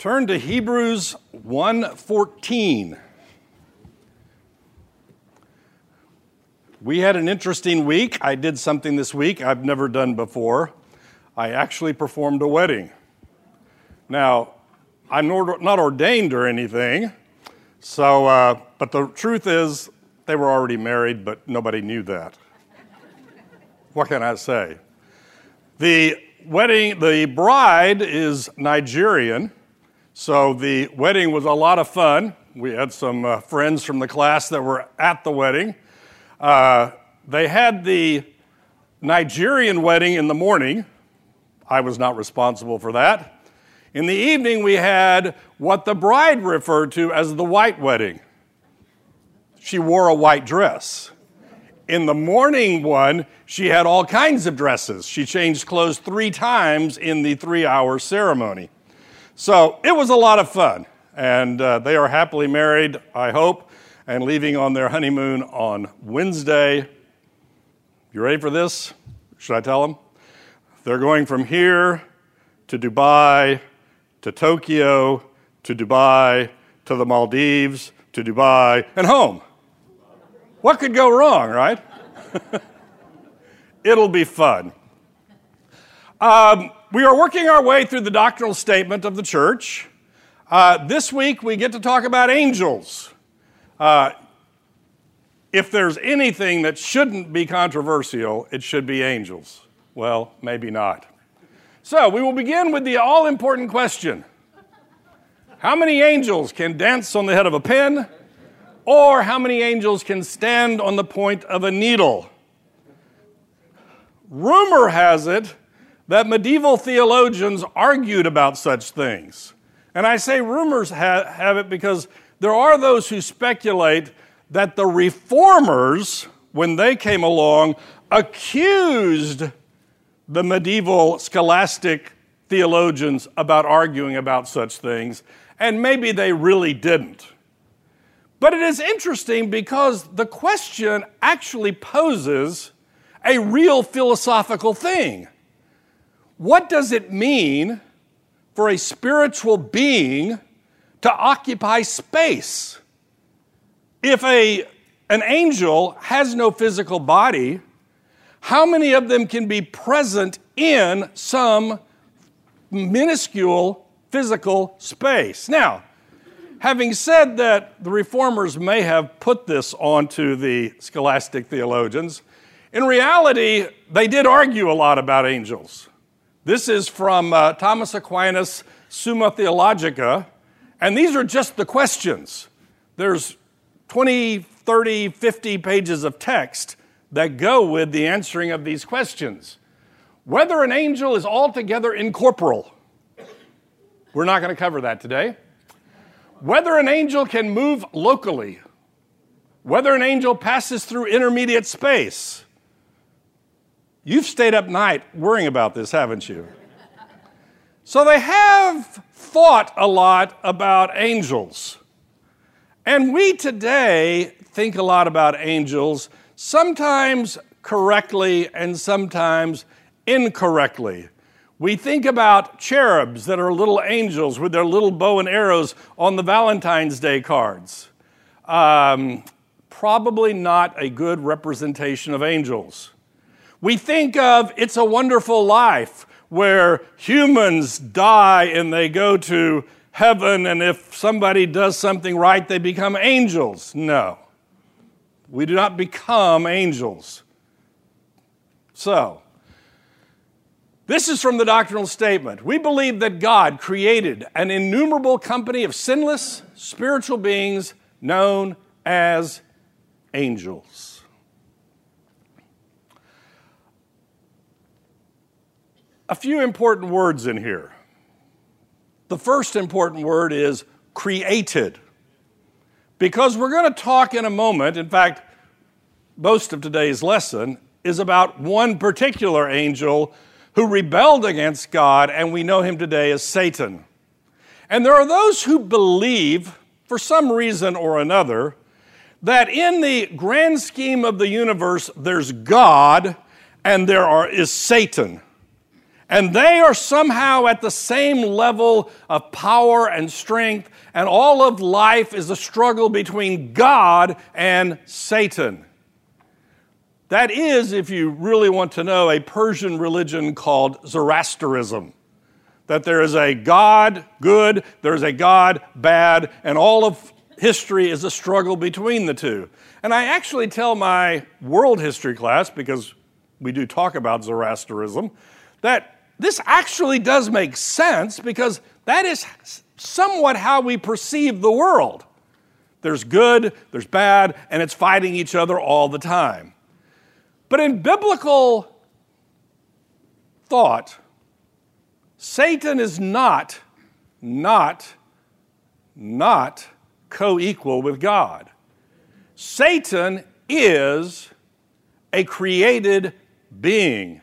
Turn to Hebrews 1:14. We had an interesting week. I did something this week I've never done before. I actually performed a wedding. Now, I'm not ordained or anything, so, uh, but the truth is, they were already married, but nobody knew that. what can I say? The wedding, the bride is Nigerian, so the wedding was a lot of fun. We had some uh, friends from the class that were at the wedding. Uh, they had the Nigerian wedding in the morning. I was not responsible for that. In the evening, we had what the bride referred to as the white wedding. She wore a white dress. In the morning one, she had all kinds of dresses. She changed clothes three times in the three hour ceremony. So it was a lot of fun. And uh, they are happily married, I hope, and leaving on their honeymoon on Wednesday. You ready for this? Should I tell them? They're going from here to Dubai to Tokyo to Dubai to the Maldives to Dubai and home. What could go wrong, right? It'll be fun. Um, we are working our way through the doctrinal statement of the church. Uh, this week we get to talk about angels. Uh, if there's anything that shouldn't be controversial, it should be angels. Well, maybe not. So we will begin with the all important question How many angels can dance on the head of a pin? Or how many angels can stand on the point of a needle? Rumor has it that medieval theologians argued about such things. And I say rumors ha- have it because there are those who speculate that the reformers, when they came along, accused the medieval scholastic theologians about arguing about such things, and maybe they really didn't. But it is interesting because the question actually poses a real philosophical thing. What does it mean for a spiritual being to occupy space? If a, an angel has no physical body, how many of them can be present in some minuscule physical space? Now, having said that the reformers may have put this onto the scholastic theologians, in reality, they did argue a lot about angels. This is from uh, Thomas Aquinas' Summa Theologica, and these are just the questions. There's 20, 30, 50 pages of text that go with the answering of these questions. Whether an angel is altogether incorporeal, we're not going to cover that today. Whether an angel can move locally, whether an angel passes through intermediate space, You've stayed up night worrying about this, haven't you? So they have thought a lot about angels. And we today think a lot about angels, sometimes correctly and sometimes incorrectly. We think about cherubs that are little angels with their little bow and arrows on the Valentine's Day cards. Um, probably not a good representation of angels. We think of It's a Wonderful Life, where humans die and they go to heaven, and if somebody does something right, they become angels. No, we do not become angels. So, this is from the doctrinal statement. We believe that God created an innumerable company of sinless spiritual beings known as angels. A few important words in here. The first important word is created. Because we're going to talk in a moment, in fact, most of today's lesson is about one particular angel who rebelled against God, and we know him today as Satan. And there are those who believe, for some reason or another, that in the grand scheme of the universe, there's God and there are, is Satan. And they are somehow at the same level of power and strength, and all of life is a struggle between God and Satan. That is, if you really want to know, a Persian religion called Zoroastrianism. That there is a God good, there's a God bad, and all of history is a struggle between the two. And I actually tell my world history class, because we do talk about Zoroastrianism, that this actually does make sense because that is somewhat how we perceive the world. There's good, there's bad, and it's fighting each other all the time. But in biblical thought, Satan is not, not, not co equal with God. Satan is a created being.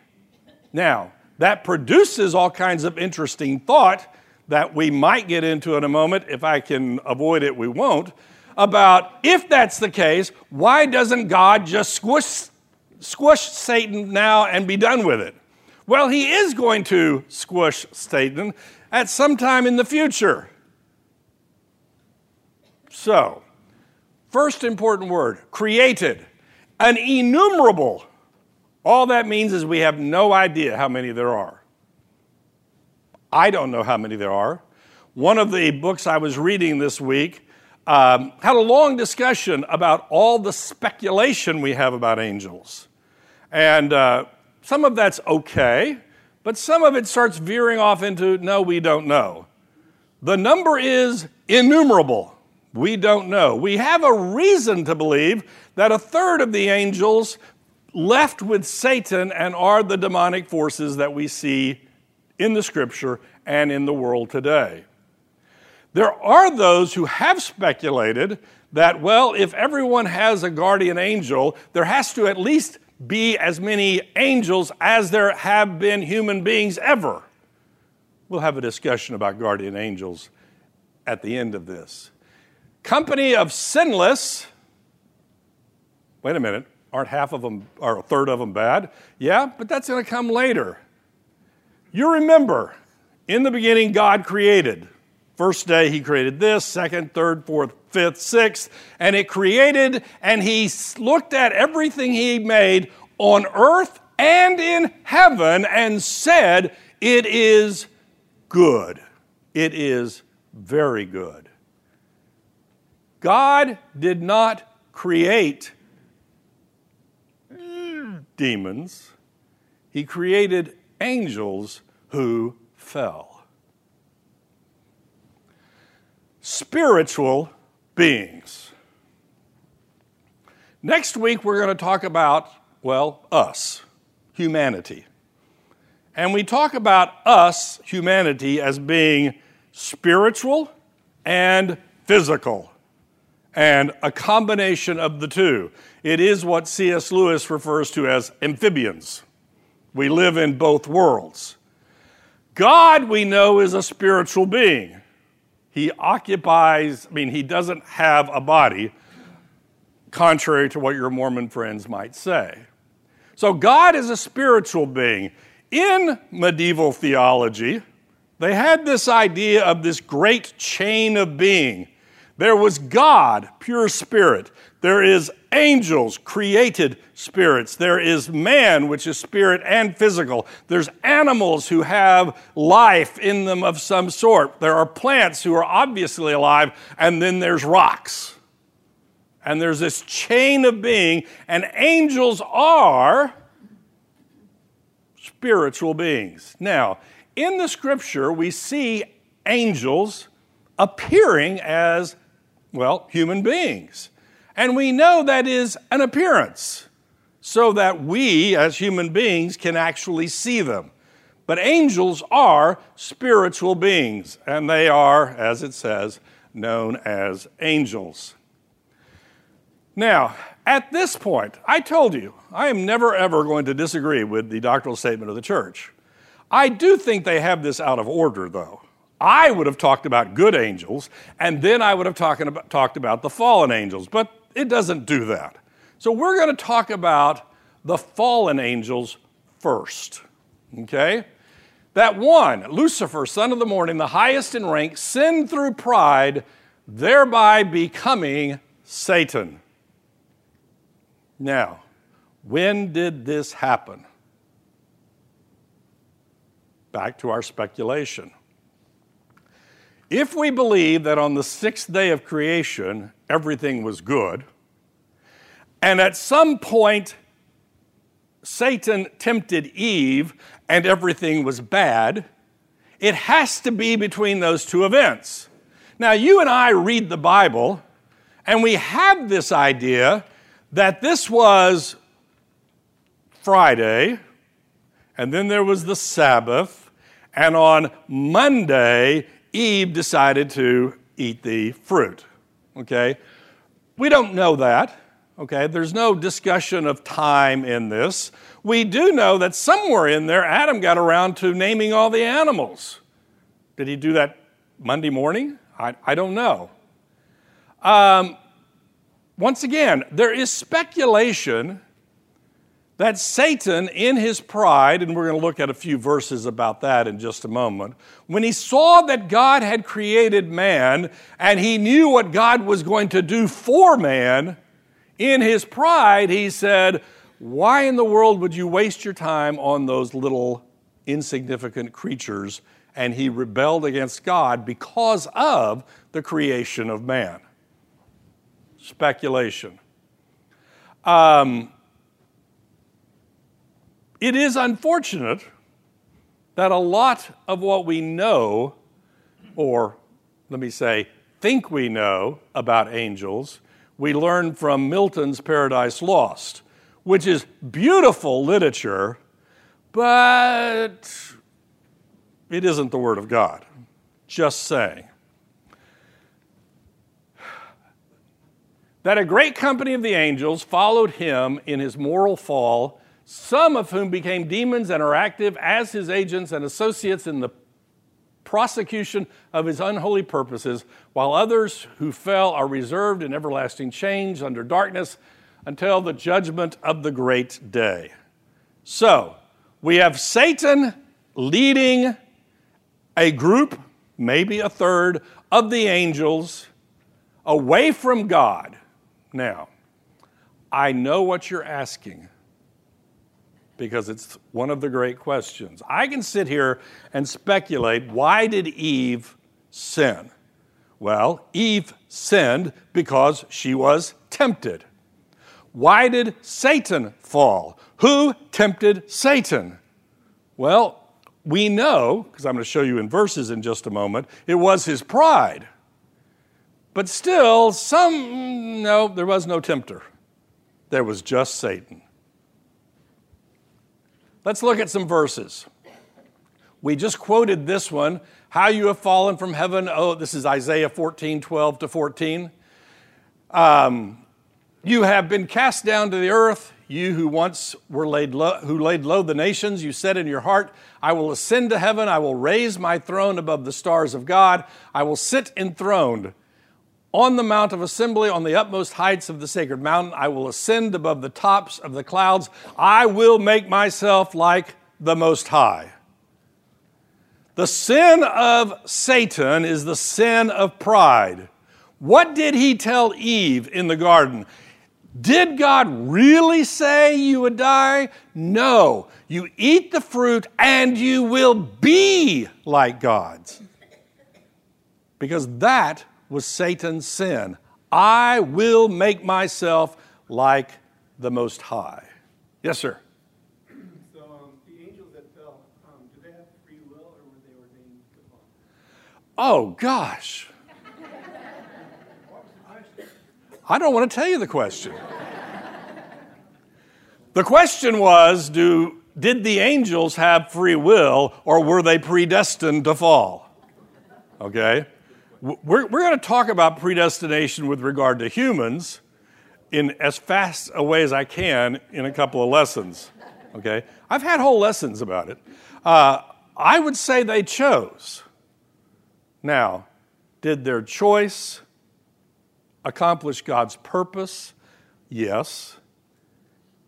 Now, that produces all kinds of interesting thought that we might get into in a moment. If I can avoid it, we won't. About if that's the case, why doesn't God just squish, squish Satan now and be done with it? Well, he is going to squish Satan at some time in the future. So, first important word created, an innumerable all that means is we have no idea how many there are. I don't know how many there are. One of the books I was reading this week um, had a long discussion about all the speculation we have about angels. And uh, some of that's okay, but some of it starts veering off into no, we don't know. The number is innumerable. We don't know. We have a reason to believe that a third of the angels left with Satan and are the demonic forces that we see in the scripture and in the world today. There are those who have speculated that, well, if everyone has a guardian angel, there has to at least be as many angels as there have been human beings ever. We'll have a discussion about guardian angels at the end of this. Company of sinless, wait a minute, Aren't half of them or a third of them bad? Yeah, but that's going to come later. You remember, in the beginning, God created. First day, He created this, second, third, fourth, fifth, sixth, and it created, and He looked at everything He made on earth and in heaven and said, It is good. It is very good. God did not create demons, he created angels who fell. Spiritual beings. Next week, we're going to talk about, well, us, humanity. And we talk about us, humanity, as being spiritual and physical, and a combination of the two. It is what C.S. Lewis refers to as amphibians. We live in both worlds. God, we know, is a spiritual being. He occupies, I mean, he doesn't have a body, contrary to what your Mormon friends might say. So, God is a spiritual being. In medieval theology, they had this idea of this great chain of being. There was God, pure spirit. There is angels, created spirits. There is man, which is spirit and physical. There's animals who have life in them of some sort. There are plants who are obviously alive, and then there's rocks. And there's this chain of being, and angels are spiritual beings. Now, in the scripture, we see angels appearing as, well, human beings. And we know that is an appearance, so that we as human beings can actually see them. But angels are spiritual beings, and they are, as it says, known as angels. Now, at this point, I told you, I am never ever going to disagree with the doctrinal statement of the church. I do think they have this out of order, though. I would have talked about good angels, and then I would have talked about, talked about the fallen angels. But it doesn't do that. So we're going to talk about the fallen angels first. Okay? that one, Lucifer, son of the morning, the highest in rank, sinned through pride, thereby becoming Satan. Now, when did this happen? Back to our speculation. If we believe that on the sixth day of creation everything was good, and at some point Satan tempted Eve and everything was bad, it has to be between those two events. Now, you and I read the Bible, and we have this idea that this was Friday, and then there was the Sabbath, and on Monday, Eve decided to eat the fruit. Okay? We don't know that. Okay? There's no discussion of time in this. We do know that somewhere in there, Adam got around to naming all the animals. Did he do that Monday morning? I, I don't know. Um, once again, there is speculation that Satan, in his pride, and we're going to look at a few verses about that in just a moment, when he saw that God had created man and he knew what God was going to do for man, in his pride, he said, Why in the world would you waste your time on those little insignificant creatures? And he rebelled against God because of the creation of man. Speculation. Um, it is unfortunate that a lot of what we know, or let me say, think we know about angels, we learn from Milton's Paradise Lost, which is beautiful literature, but it isn't the Word of God. Just saying. That a great company of the angels followed him in his moral fall some of whom became demons and are active as his agents and associates in the prosecution of his unholy purposes, while others who fell are reserved in everlasting chains under darkness until the judgment of the great day. So, we have Satan leading a group, maybe a third, of the angels away from God. Now, I know what you're asking because it's one of the great questions. I can sit here and speculate why did Eve sin? Well, Eve sinned because she was tempted. Why did Satan fall? Who tempted Satan? Well, we know, because I'm going to show you in verses in just a moment, it was his pride. But still, some, no, there was no tempter. There was just Satan. Let's look at some verses. We just quoted this one How you have fallen from heaven. Oh, this is Isaiah 14, 12 to 14. Um, you have been cast down to the earth, you who once were laid low, who laid low the nations. You said in your heart, I will ascend to heaven, I will raise my throne above the stars of God, I will sit enthroned on the Mount of Assembly, on the utmost heights of the sacred mountain, I will ascend above the tops of the clouds. I will make myself like the Most High. The sin of Satan is the sin of pride. What did he tell Eve in the garden? Did God really say you would die? No. You eat the fruit and you will be like gods. Because that was Satan's sin. I will make myself like the Most High. Yes, sir. So um, the angels that fell, um, did they have free will or were they ordained to fall? Oh, gosh. I don't want to tell you the question. the question was do, Did the angels have free will or were they predestined to fall? Okay? We're, we're going to talk about predestination with regard to humans in as fast a way as I can in a couple of lessons. Okay? I've had whole lessons about it. Uh, I would say they chose. Now, did their choice accomplish God's purpose? Yes.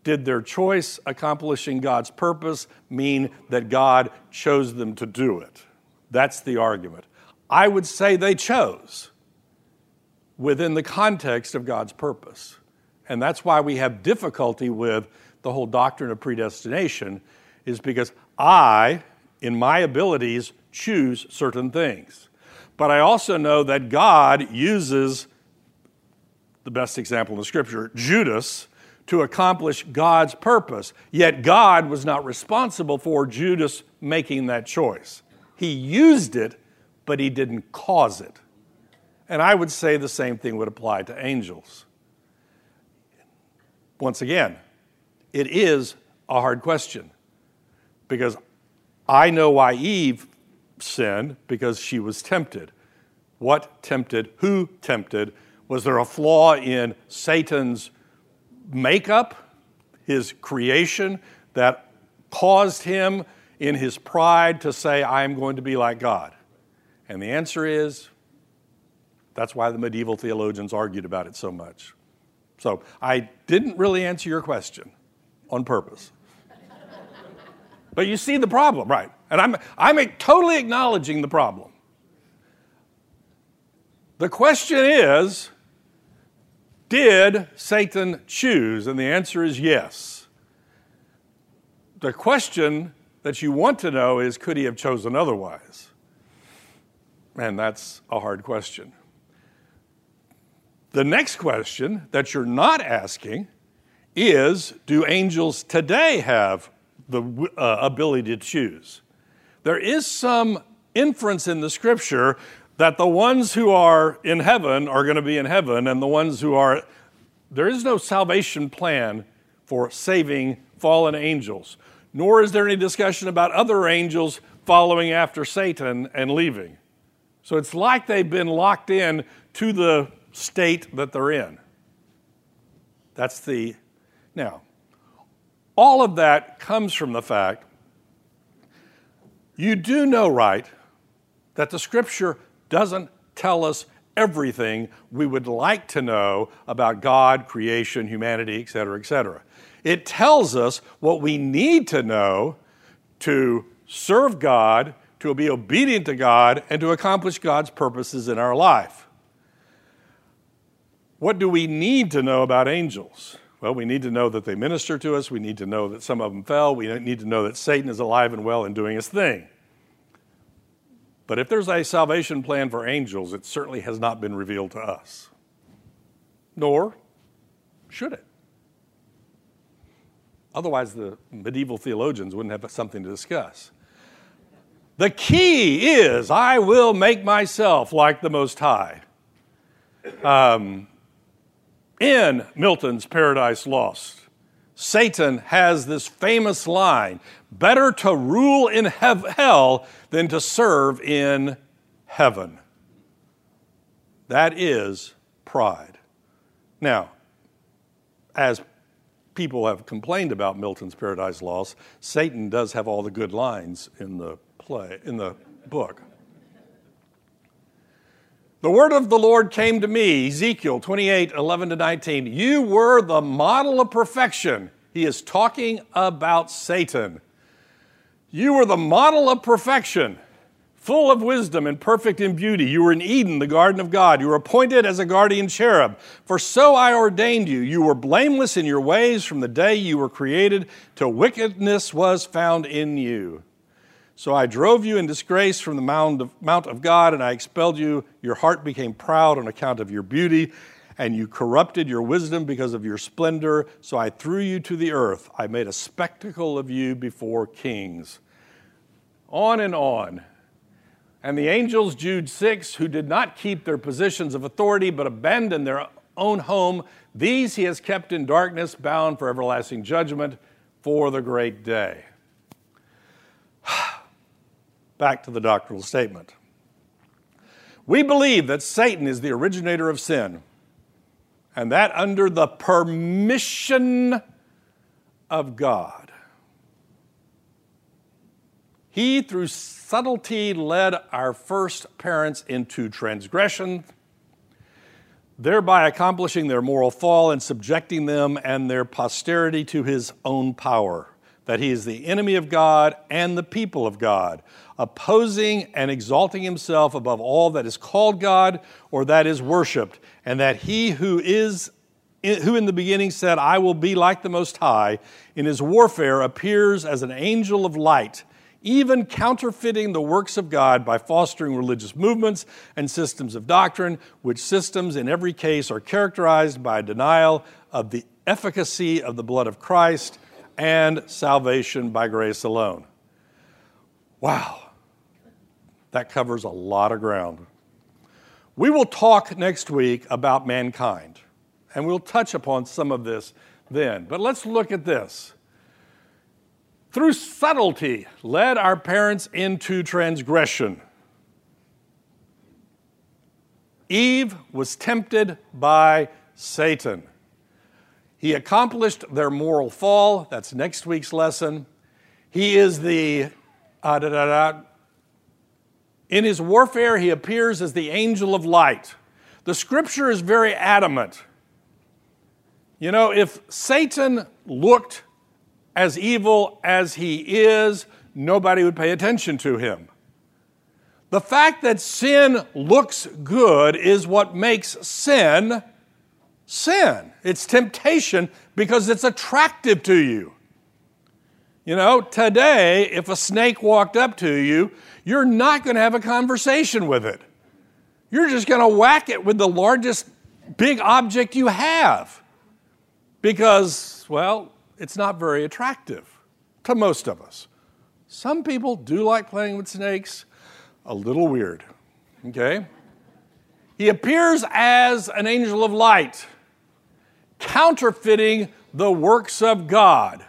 Did their choice accomplishing God's purpose mean that God chose them to do it? That's the argument. I would say they chose within the context of God's purpose. And that's why we have difficulty with the whole doctrine of predestination, is because I, in my abilities, choose certain things. But I also know that God uses the best example in the scripture, Judas, to accomplish God's purpose. Yet God was not responsible for Judas making that choice. He used it, but he didn't cause it. And I would say the same thing would apply to angels. Once again, it is a hard question because I know why Eve sinned because she was tempted. What tempted? Who tempted? Was there a flaw in Satan's makeup, his creation, that caused him in his pride to say, I am going to be like God? And the answer is that's why the medieval theologians argued about it so much. So I didn't really answer your question on purpose. but you see the problem, right? And I'm, I'm totally acknowledging the problem. The question is did Satan choose? And the answer is yes. The question that you want to know is could he have chosen otherwise? And that's a hard question. The next question that you're not asking is do angels today have the uh, ability to choose? There is some inference in the scripture that the ones who are in heaven are going to be in heaven, and the ones who are, there is no salvation plan for saving fallen angels, nor is there any discussion about other angels following after Satan and leaving. So it's like they've been locked in to the state that they're in. That's the, now, all of that comes from the fact you do know, right, that the scripture doesn't tell us everything we would like to know about God, creation, humanity, etc., etc. It tells us what we need to know to serve God, to be obedient to God, and to accomplish God's purposes in our life. What do we need to know about angels? Well, we need to know that they minister to us. We need to know that some of them fell. We need to know that Satan is alive and well and doing his thing. But if there's a salvation plan for angels, it certainly has not been revealed to us. Nor should it. Otherwise, the medieval theologians wouldn't have something to discuss. The key is I will make myself like the Most High. Um, in Milton's Paradise Lost, Satan has this famous line better to rule in hell than to serve in heaven. That is pride. Now, as people have complained about Milton's Paradise Lost, Satan does have all the good lines in the play, in the book. The word of the Lord came to me, Ezekiel 28 11 to 19. You were the model of perfection. He is talking about Satan. You were the model of perfection, full of wisdom and perfect in beauty. You were in Eden, the garden of God. You were appointed as a guardian cherub. For so I ordained you. You were blameless in your ways from the day you were created till wickedness was found in you. So I drove you in disgrace from the mount of, mount of God, and I expelled you. Your heart became proud on account of your beauty, and you corrupted your wisdom because of your splendor. So I threw you to the earth. I made a spectacle of you before kings. On and on. And the angels, Jude 6, who did not keep their positions of authority but abandoned their own home, these he has kept in darkness, bound for everlasting judgment for the great day. Back to the doctrinal statement. We believe that Satan is the originator of sin, and that under the permission of God. He, through subtlety, led our first parents into transgression. thereby accomplishing their moral fall and subjecting them and their posterity to his own power, that he is the enemy of God and the people of God, opposing and exalting himself above all that is called God or that is worshiped, and that he who is who in the beginning said, I will be like the Most High, in his warfare appears as an angel of light even counterfeiting the works of God by fostering religious movements and systems of doctrine, which systems in every case are characterized by denial of the efficacy of the blood of Christ and salvation by grace alone. Wow, that covers a lot of ground. We will talk next week about mankind, and we'll touch upon some of this then. But let's look at this through subtlety, led our parents into transgression. Eve was tempted by Satan. He accomplished their moral fall. That's next week's lesson. He is the. Uh, da, da, da. In his warfare, he appears as the angel of light. The scripture is very adamant. You know, if Satan looked as evil as he is, nobody would pay attention to him. The fact that sin looks good is what makes sin sin. It's temptation because it's attractive to you. You know, today, if a snake walked up to you, you're not going to have a conversation with it. You're just going to whack it with the largest big object you have because, well, it's not very attractive to most of us. Some people do like playing with snakes, a little weird. Okay? He appears as an angel of light, counterfeiting the works of God.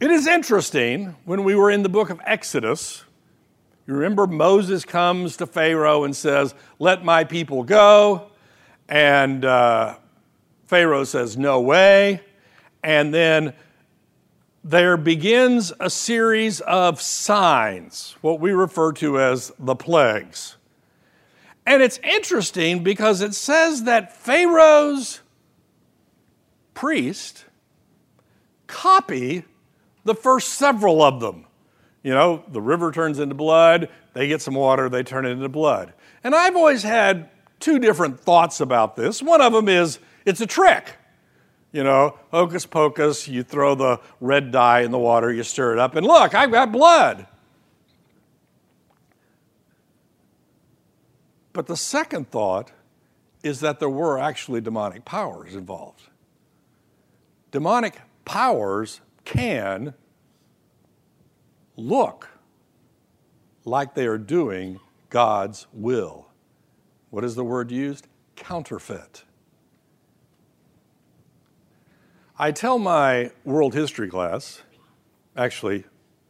It is interesting when we were in the book of Exodus. You remember Moses comes to Pharaoh and says, Let my people go. And uh, Pharaoh says, No way. And then there begins a series of signs, what we refer to as the plagues. And it's interesting because it says that Pharaoh's priest copy the first several of them. You know, the river turns into blood, they get some water, they turn it into blood. And I've always had two different thoughts about this. One of them is it's a trick. You know, hocus pocus, you throw the red dye in the water, you stir it up, and look, I've got blood. But the second thought is that there were actually demonic powers involved. Demonic powers can look like they are doing God's will. What is the word used? Counterfeit. I tell my world history class, actually,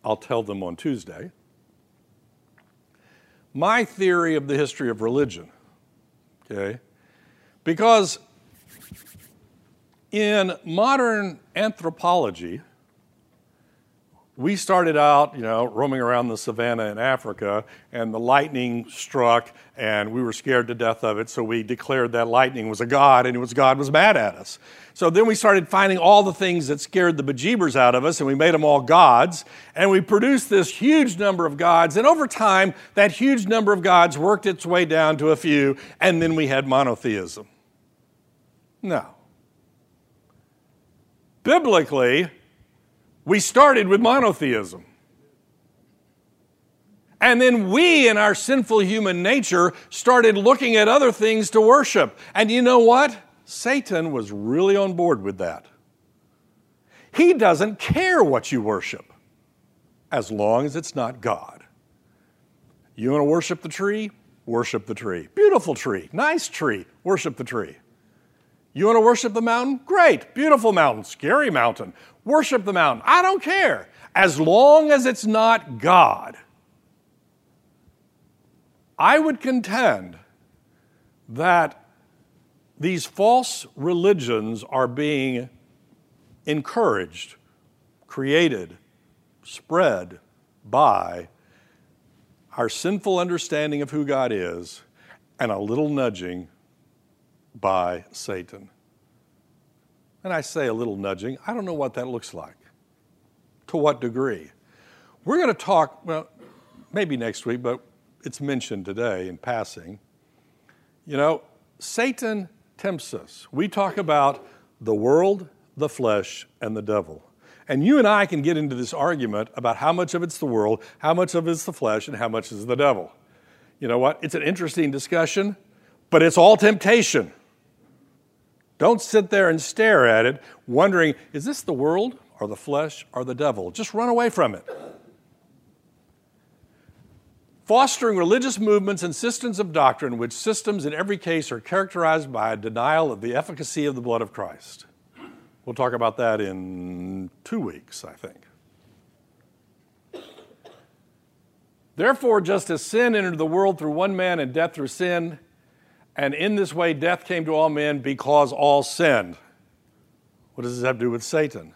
I'll tell them on Tuesday, my theory of the history of religion. Okay? Because in modern anthropology, we started out, you know, roaming around the savannah in Africa, and the lightning struck, and we were scared to death of it, so we declared that lightning was a god, and it was God was mad at us. So then we started finding all the things that scared the bejeebers out of us, and we made them all gods, and we produced this huge number of gods, and over time, that huge number of gods worked its way down to a few, and then we had monotheism. No. Biblically, we started with monotheism. And then we, in our sinful human nature, started looking at other things to worship. And you know what? Satan was really on board with that. He doesn't care what you worship as long as it's not God. You want to worship the tree? Worship the tree. Beautiful tree, nice tree, worship the tree. You want to worship the mountain? Great, beautiful mountain, scary mountain. Worship the mountain. I don't care. As long as it's not God. I would contend that these false religions are being encouraged, created, spread by our sinful understanding of who God is and a little nudging by Satan. And I say a little nudging, I don't know what that looks like. To what degree? We're going to talk, well, maybe next week, but it's mentioned today in passing. You know, Satan tempts us. We talk about the world, the flesh, and the devil. And you and I can get into this argument about how much of it's the world, how much of it's the flesh, and how much is the devil. You know what? It's an interesting discussion, but it's all temptation. Don't sit there and stare at it, wondering, is this the world or the flesh or the devil? Just run away from it. Fostering religious movements and systems of doctrine, which systems in every case are characterized by a denial of the efficacy of the blood of Christ. We'll talk about that in two weeks, I think. Therefore, just as sin entered the world through one man and death through sin, and in this way death came to all men because all sinned. What does this have to do with Satan?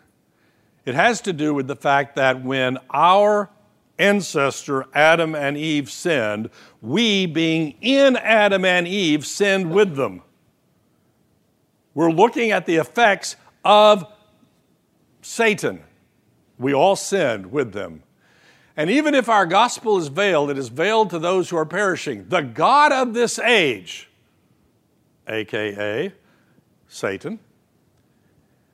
It has to do with the fact that when our ancestor Adam and Eve sinned, we, being in Adam and Eve, sinned with them. We're looking at the effects of Satan. We all sinned with them. And even if our gospel is veiled, it is veiled to those who are perishing. The God of this age, aka Satan,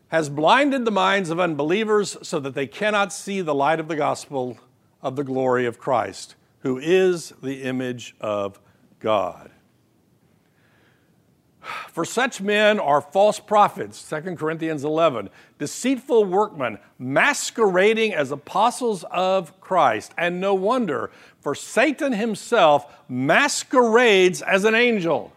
has blinded the minds of unbelievers so that they cannot see the light of the gospel of the glory of Christ, who is the image of God. For such men are false prophets, 2 Corinthians 11, deceitful workmen, masquerading as apostles of Christ. And no wonder, for Satan himself masquerades as an angel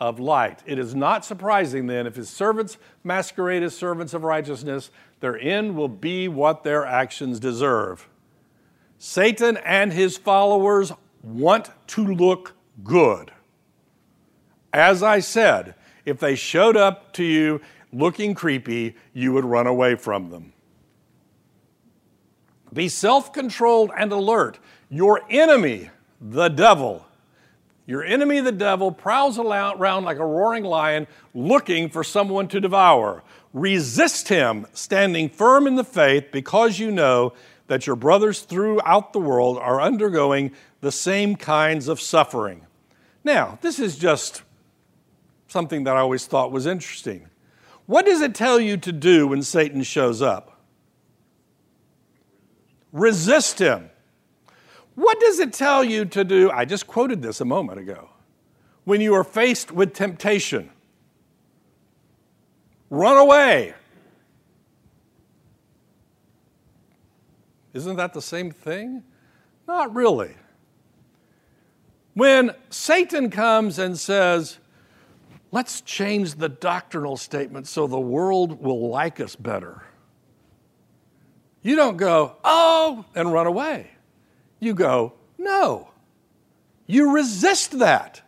of light. It is not surprising then if his servants masquerade as servants of righteousness, their end will be what their actions deserve. Satan and his followers want to look good. As I said, if they showed up to you looking creepy, you would run away from them. Be self controlled and alert. Your enemy, the devil, your enemy, the devil, prowls around like a roaring lion looking for someone to devour. Resist him, standing firm in the faith, because you know that your brothers throughout the world are undergoing the same kinds of suffering. Now, this is just something that I always thought was interesting. What does it tell you to do when Satan shows up? Resist him. What does it tell you to do? I just quoted this a moment ago. When you are faced with temptation, run away. Isn't that the same thing? Not really. When Satan comes and says, let's change the doctrinal statement so the world will like us better, you don't go, oh, and run away. You go, no. You resist that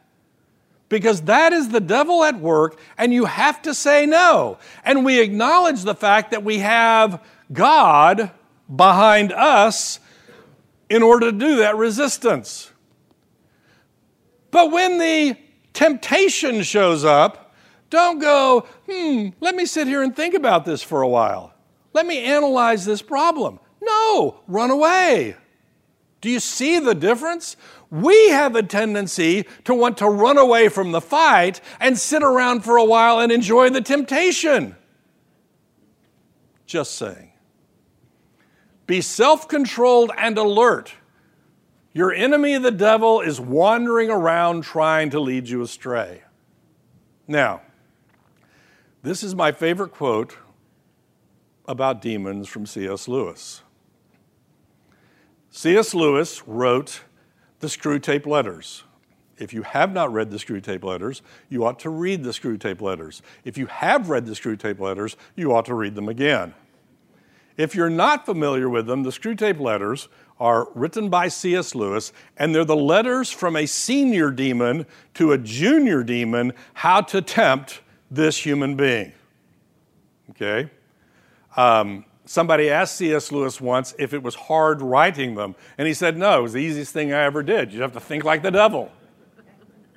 because that is the devil at work, and you have to say no. And we acknowledge the fact that we have God behind us in order to do that resistance. But when the temptation shows up, don't go, hmm, let me sit here and think about this for a while. Let me analyze this problem. No, run away. Do you see the difference? We have a tendency to want to run away from the fight and sit around for a while and enjoy the temptation. Just saying. Be self controlled and alert. Your enemy, the devil, is wandering around trying to lead you astray. Now, this is my favorite quote about demons from C.S. Lewis. C.S. Lewis wrote the Screwtape Letters. If you have not read the Screwtape Letters, you ought to read the Screwtape Letters. If you have read the Screwtape Letters, you ought to read them again. If you're not familiar with them, the Screwtape Letters are written by C.S. Lewis, and they're the letters from a senior demon to a junior demon how to tempt this human being. Okay? Um, Somebody asked C.S. Lewis once if it was hard writing them, and he said, No, it was the easiest thing I ever did. You have to think like the devil.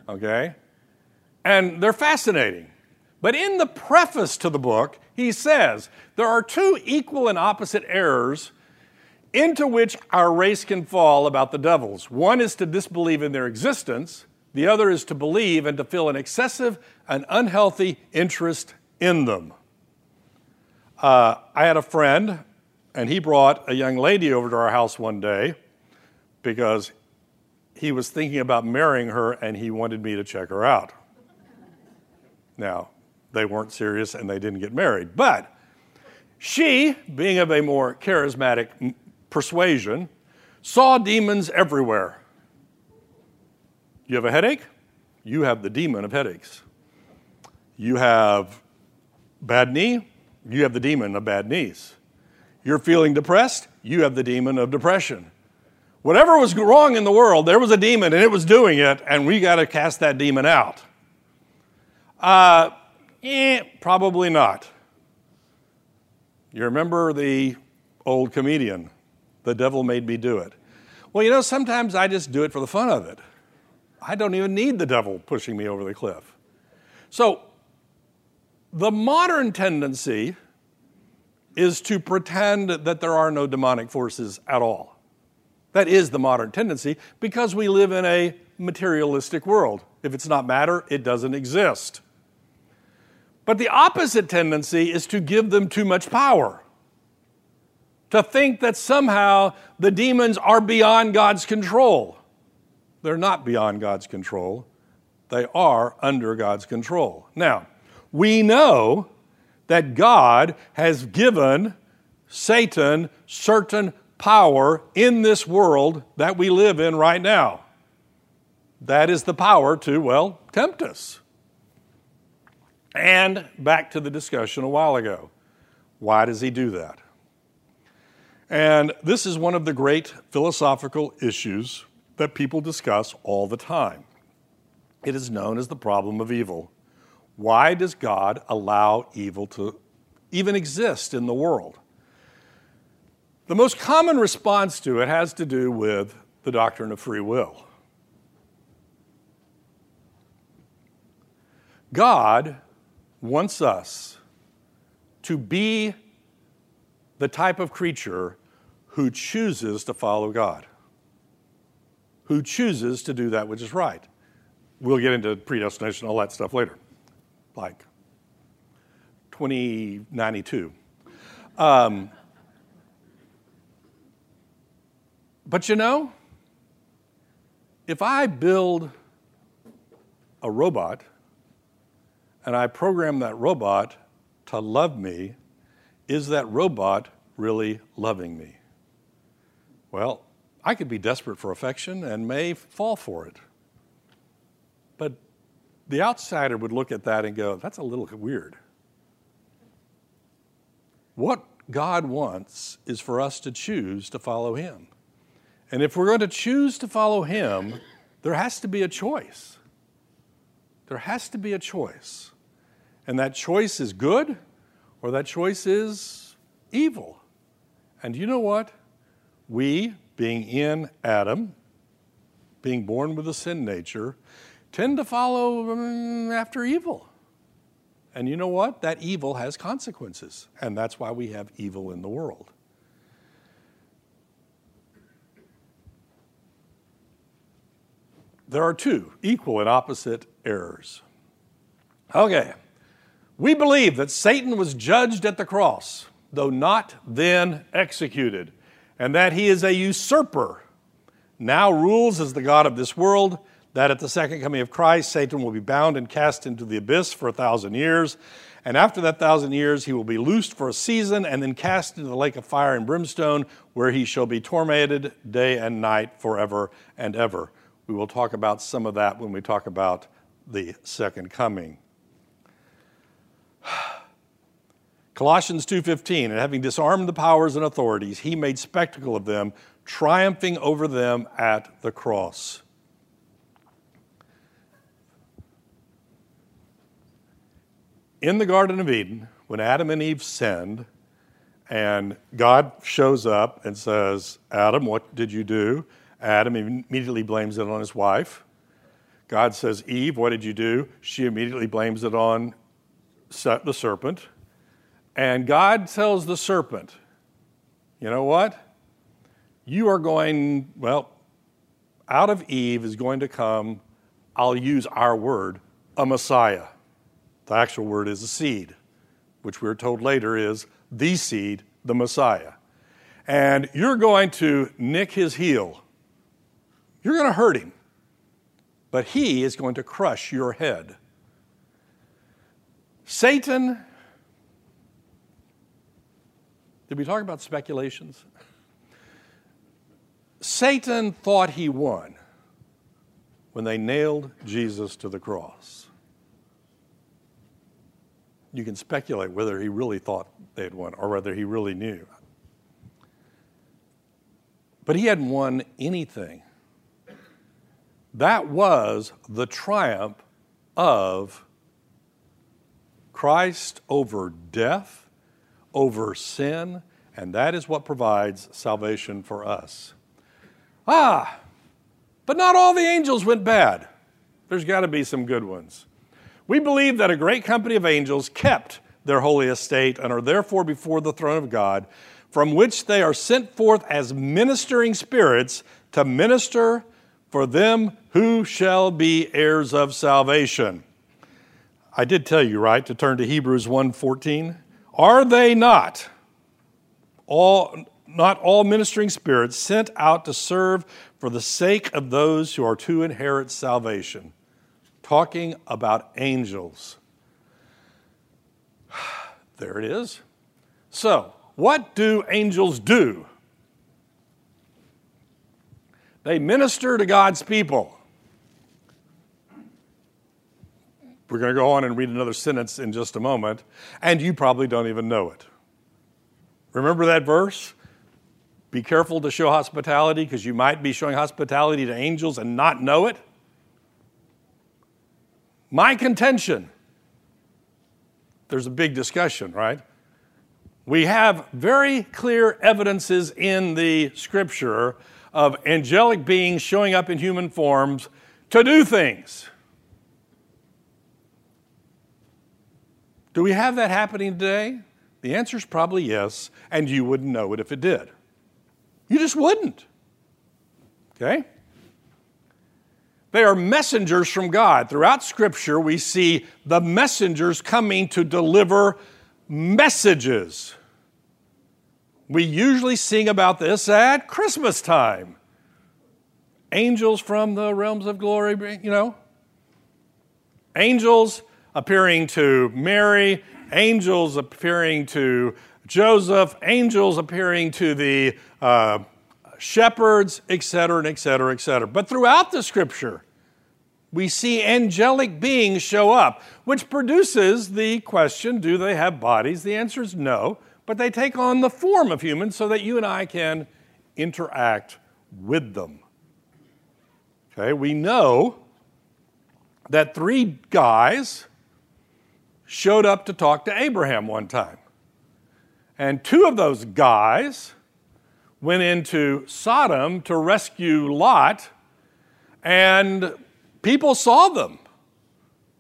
Okay? And they're fascinating. But in the preface to the book, he says there are two equal and opposite errors into which our race can fall about the devils. One is to disbelieve in their existence, the other is to believe and to feel an excessive and unhealthy interest in them. Uh, I had a friend, and he brought a young lady over to our house one day because he was thinking about marrying her and he wanted me to check her out. Now, they weren't serious and they didn't get married. But she, being of a more charismatic persuasion, saw demons everywhere. You have a headache? You have the demon of headaches. You have bad knee? You have the demon of bad knees. You're feeling depressed? You have the demon of depression. Whatever was wrong in the world, there was a demon and it was doing it, and we got to cast that demon out. Uh, eh, probably not. You remember the old comedian, The Devil Made Me Do It? Well, you know, sometimes I just do it for the fun of it. I don't even need the devil pushing me over the cliff. So, the modern tendency is to pretend that there are no demonic forces at all. That is the modern tendency because we live in a materialistic world. If it's not matter, it doesn't exist. But the opposite tendency is to give them too much power. To think that somehow the demons are beyond God's control. They're not beyond God's control, they are under God's control. Now, we know that God has given Satan certain power in this world that we live in right now. That is the power to, well, tempt us. And back to the discussion a while ago. Why does he do that? And this is one of the great philosophical issues that people discuss all the time. It is known as the problem of evil. Why does God allow evil to even exist in the world? The most common response to it has to do with the doctrine of free will. God wants us to be the type of creature who chooses to follow God, who chooses to do that which is right. We'll get into predestination, and all that stuff later, like 2092. Um, but you know, if I build a robot and I program that robot to love me, is that robot really loving me? Well, I could be desperate for affection and may fall for it. But the outsider would look at that and go, that's a little weird. What God wants is for us to choose to follow Him. And if we're going to choose to follow Him, there has to be a choice. There has to be a choice. And that choice is good or that choice is evil. And you know what? We, being in Adam, being born with a sin nature, tend to follow um, after evil. And you know what? That evil has consequences. And that's why we have evil in the world. There are two equal and opposite errors. Okay. We believe that Satan was judged at the cross, though not then executed, and that he is a usurper, now rules as the God of this world, that at the second coming of Christ, Satan will be bound and cast into the abyss for a thousand years. And after that thousand years, he will be loosed for a season and then cast into the lake of fire and brimstone, where he shall be tormented day and night forever and ever. We will talk about some of that when we talk about the second coming. Colossians 2:15 and having disarmed the powers and authorities he made spectacle of them triumphing over them at the cross. In the garden of Eden when Adam and Eve sinned and God shows up and says, "Adam, what did you do?" Adam immediately blames it on his wife. God says, Eve, what did you do? She immediately blames it on the serpent. And God tells the serpent, you know what? You are going, well, out of Eve is going to come, I'll use our word, a Messiah. The actual word is a seed, which we're told later is the seed, the Messiah. And you're going to nick his heel. You're going to hurt him, but he is going to crush your head. Satan, did we talk about speculations? Satan thought he won when they nailed Jesus to the cross. You can speculate whether he really thought they had won or whether he really knew. But he hadn't won anything. That was the triumph of Christ over death, over sin, and that is what provides salvation for us. Ah, but not all the angels went bad. There's got to be some good ones. We believe that a great company of angels kept their holy estate and are therefore before the throne of God, from which they are sent forth as ministering spirits to minister for them who shall be heirs of salvation. I did tell you, right, to turn to Hebrews 1:14. Are they not all not all ministering spirits sent out to serve for the sake of those who are to inherit salvation. Talking about angels. There it is. So, what do angels do? They minister to God's people. We're going to go on and read another sentence in just a moment, and you probably don't even know it. Remember that verse? Be careful to show hospitality because you might be showing hospitality to angels and not know it. My contention there's a big discussion, right? We have very clear evidences in the scripture of angelic beings showing up in human forms to do things. Do we have that happening today? The answer is probably yes, and you wouldn't know it if it did. You just wouldn't. Okay? They are messengers from God. Throughout Scripture, we see the messengers coming to deliver messages. We usually sing about this at Christmas time. Angels from the realms of glory, you know. Angels appearing to Mary, angels appearing to Joseph, angels appearing to the uh, shepherds, etc., and etc., etc. But throughout the scripture, we see angelic beings show up, which produces the question do they have bodies? The answer is no, but they take on the form of humans so that you and I can interact with them. Okay, we know that three guys showed up to talk to Abraham one time. And two of those guys went into Sodom to rescue Lot, and people saw them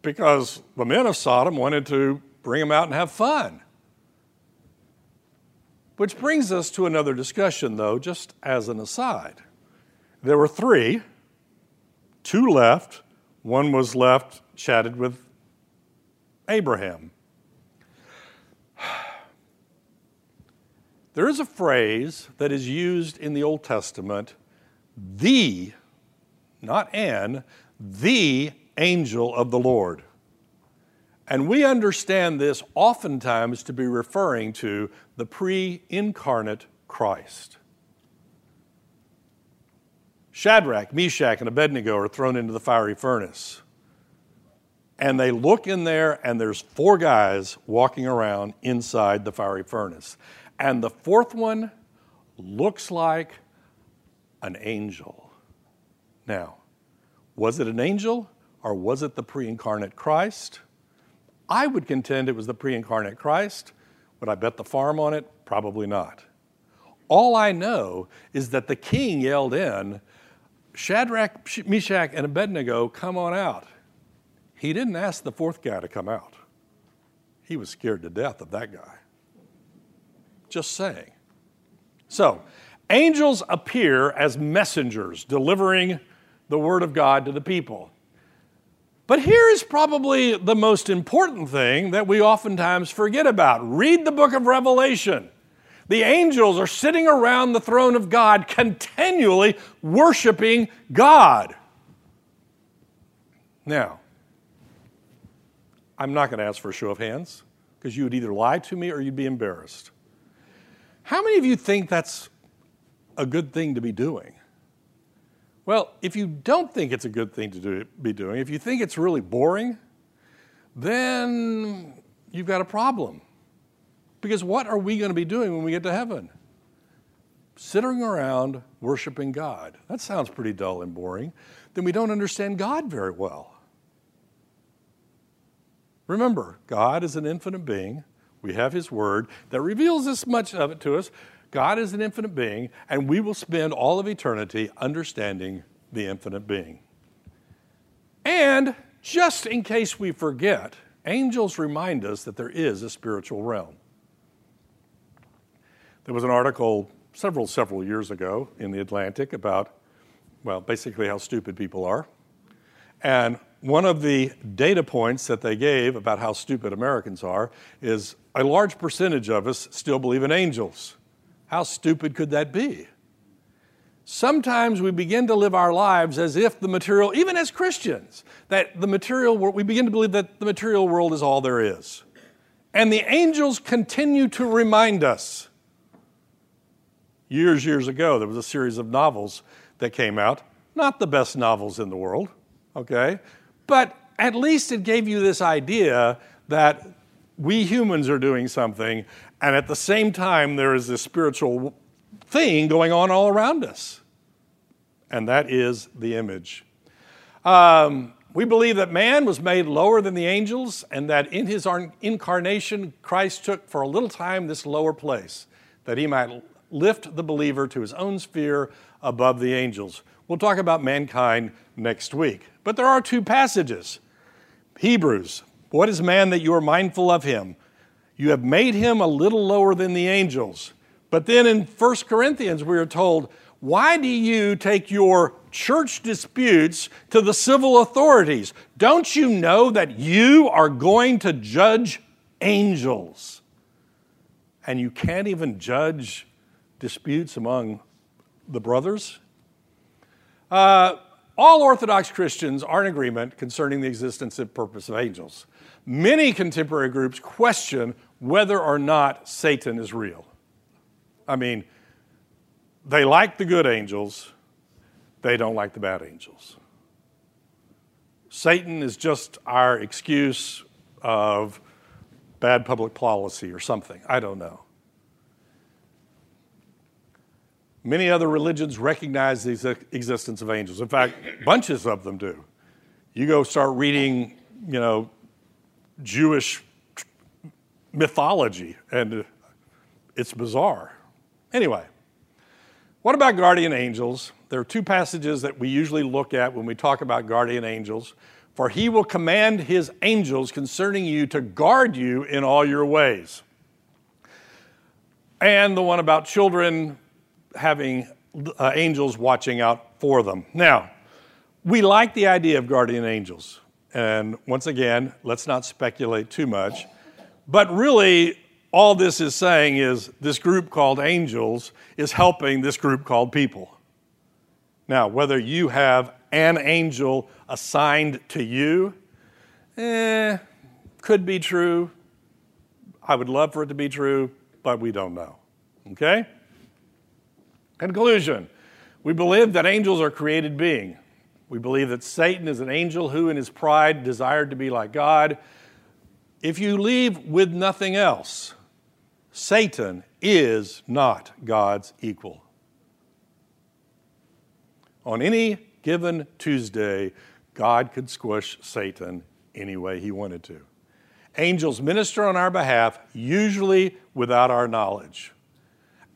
because the men of Sodom wanted to bring them out and have fun. Which brings us to another discussion, though, just as an aside. There were three, two left, one was left, chatted with Abraham. There is a phrase that is used in the Old Testament, the, not an, the angel of the Lord. And we understand this oftentimes to be referring to the pre incarnate Christ. Shadrach, Meshach, and Abednego are thrown into the fiery furnace. And they look in there, and there's four guys walking around inside the fiery furnace. And the fourth one looks like an angel. Now, was it an angel or was it the pre incarnate Christ? I would contend it was the pre incarnate Christ. Would I bet the farm on it? Probably not. All I know is that the king yelled in, Shadrach, Meshach, and Abednego, come on out. He didn't ask the fourth guy to come out. He was scared to death of that guy. Just saying. So, angels appear as messengers delivering the word of God to the people. But here is probably the most important thing that we oftentimes forget about. Read the book of Revelation. The angels are sitting around the throne of God continually worshiping God. Now, I'm not going to ask for a show of hands because you would either lie to me or you'd be embarrassed. How many of you think that's a good thing to be doing? Well, if you don't think it's a good thing to do, be doing, if you think it's really boring, then you've got a problem. Because what are we going to be doing when we get to heaven? Sitting around worshiping God. That sounds pretty dull and boring. Then we don't understand God very well. Remember, God is an infinite being. We have His Word that reveals this much of it to us. God is an infinite being, and we will spend all of eternity understanding the infinite being. And just in case we forget, angels remind us that there is a spiritual realm. There was an article several, several years ago in the Atlantic about, well, basically how stupid people are. And one of the data points that they gave about how stupid Americans are is a large percentage of us still believe in angels. How stupid could that be? Sometimes we begin to live our lives as if the material, even as Christians, that the material world, we begin to believe that the material world is all there is. And the angels continue to remind us. Years, years ago, there was a series of novels that came out. Not the best novels in the world, okay? But at least it gave you this idea that we humans are doing something, and at the same time, there is this spiritual thing going on all around us, and that is the image. Um, we believe that man was made lower than the angels, and that in his incarnation, Christ took for a little time this lower place, that he might lift the believer to his own sphere above the angels. We'll talk about mankind next week. But there are two passages Hebrews, what is man that you are mindful of him? You have made him a little lower than the angels. But then in 1 Corinthians, we are told, why do you take your church disputes to the civil authorities? Don't you know that you are going to judge angels? And you can't even judge disputes among the brothers? Uh, all Orthodox Christians are in agreement concerning the existence and purpose of angels. Many contemporary groups question whether or not Satan is real. I mean, they like the good angels, they don't like the bad angels. Satan is just our excuse of bad public policy or something. I don't know. Many other religions recognize the existence of angels. In fact, bunches of them do. You go start reading, you know, Jewish mythology, and it's bizarre. Anyway, what about guardian angels? There are two passages that we usually look at when we talk about guardian angels. For he will command his angels concerning you to guard you in all your ways. And the one about children having uh, angels watching out for them. Now, we like the idea of guardian angels. And once again, let's not speculate too much. But really, all this is saying is this group called angels is helping this group called people. Now, whether you have an angel assigned to you, eh, could be true. I would love for it to be true, but we don't know. Okay? Conclusion We believe that angels are created beings. We believe that Satan is an angel who, in his pride, desired to be like God. If you leave with nothing else, Satan is not God's equal. On any given Tuesday, God could squish Satan any way he wanted to. Angels minister on our behalf, usually without our knowledge.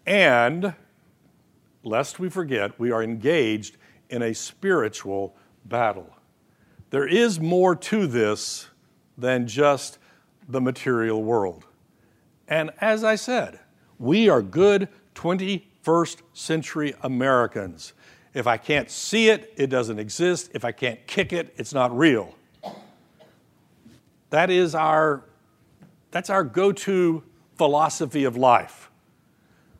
And lest we forget, we are engaged in a spiritual battle. There is more to this than just the material world. And as I said, we are good 21st century Americans. If I can't see it, it doesn't exist. If I can't kick it, it's not real. That is our that's our go-to philosophy of life.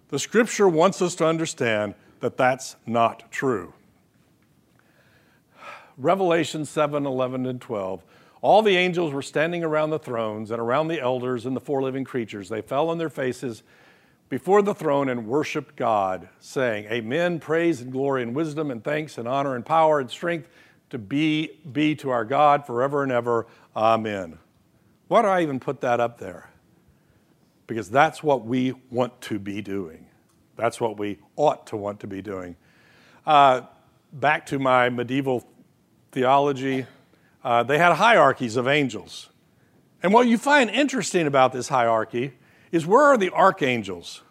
The scripture wants us to understand that that's not true. Revelation 7 11 and 12. All the angels were standing around the thrones and around the elders and the four living creatures. They fell on their faces before the throne and worshiped God, saying, Amen, praise and glory and wisdom and thanks and honor and power and strength to be, be to our God forever and ever. Amen. Why do I even put that up there? Because that's what we want to be doing. That's what we ought to want to be doing. Uh, back to my medieval theology, uh, they had hierarchies of angels. And what you find interesting about this hierarchy is where are the archangels?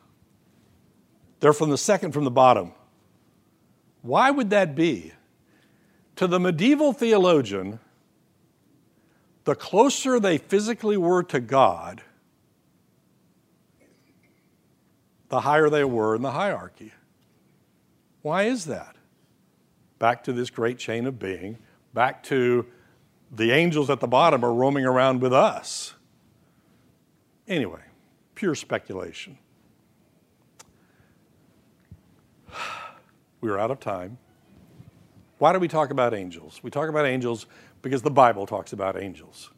They're from the second from the bottom. Why would that be? To the medieval theologian, the closer they physically were to God, the higher they were in the hierarchy. Why is that? Back to this great chain of being, back to the angels at the bottom are roaming around with us. Anyway, pure speculation. We are out of time. Why do we talk about angels? We talk about angels because the Bible talks about angels.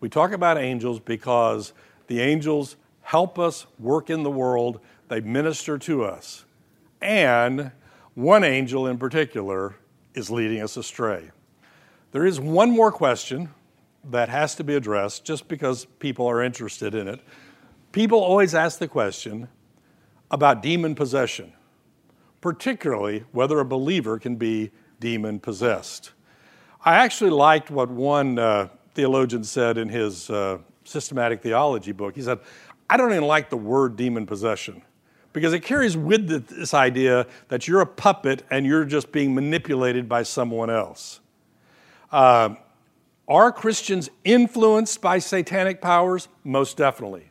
We talk about angels because the angels help us work in the world, they minister to us. And one angel in particular is leading us astray. There is one more question that has to be addressed just because people are interested in it. People always ask the question about demon possession, particularly whether a believer can be demon possessed. I actually liked what one uh, theologian said in his uh, systematic theology book. He said, I don't even like the word demon possession because it carries with it this idea that you're a puppet and you're just being manipulated by someone else. Uh, are Christians influenced by satanic powers? Most definitely.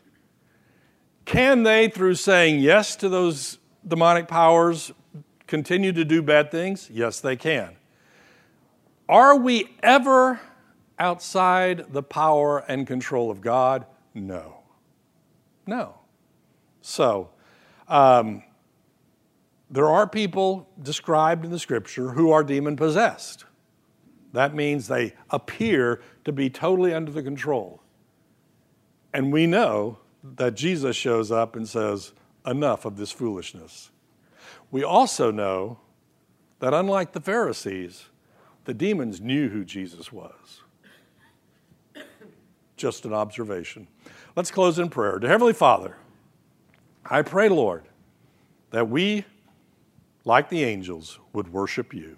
Can they, through saying yes to those demonic powers, continue to do bad things? Yes, they can. Are we ever outside the power and control of God? No. No. So, um, there are people described in the scripture who are demon possessed. That means they appear to be totally under the control. And we know that Jesus shows up and says, Enough of this foolishness. We also know that unlike the Pharisees, the demons knew who Jesus was. Just an observation. Let's close in prayer. To Heavenly Father, I pray, Lord, that we, like the angels, would worship you.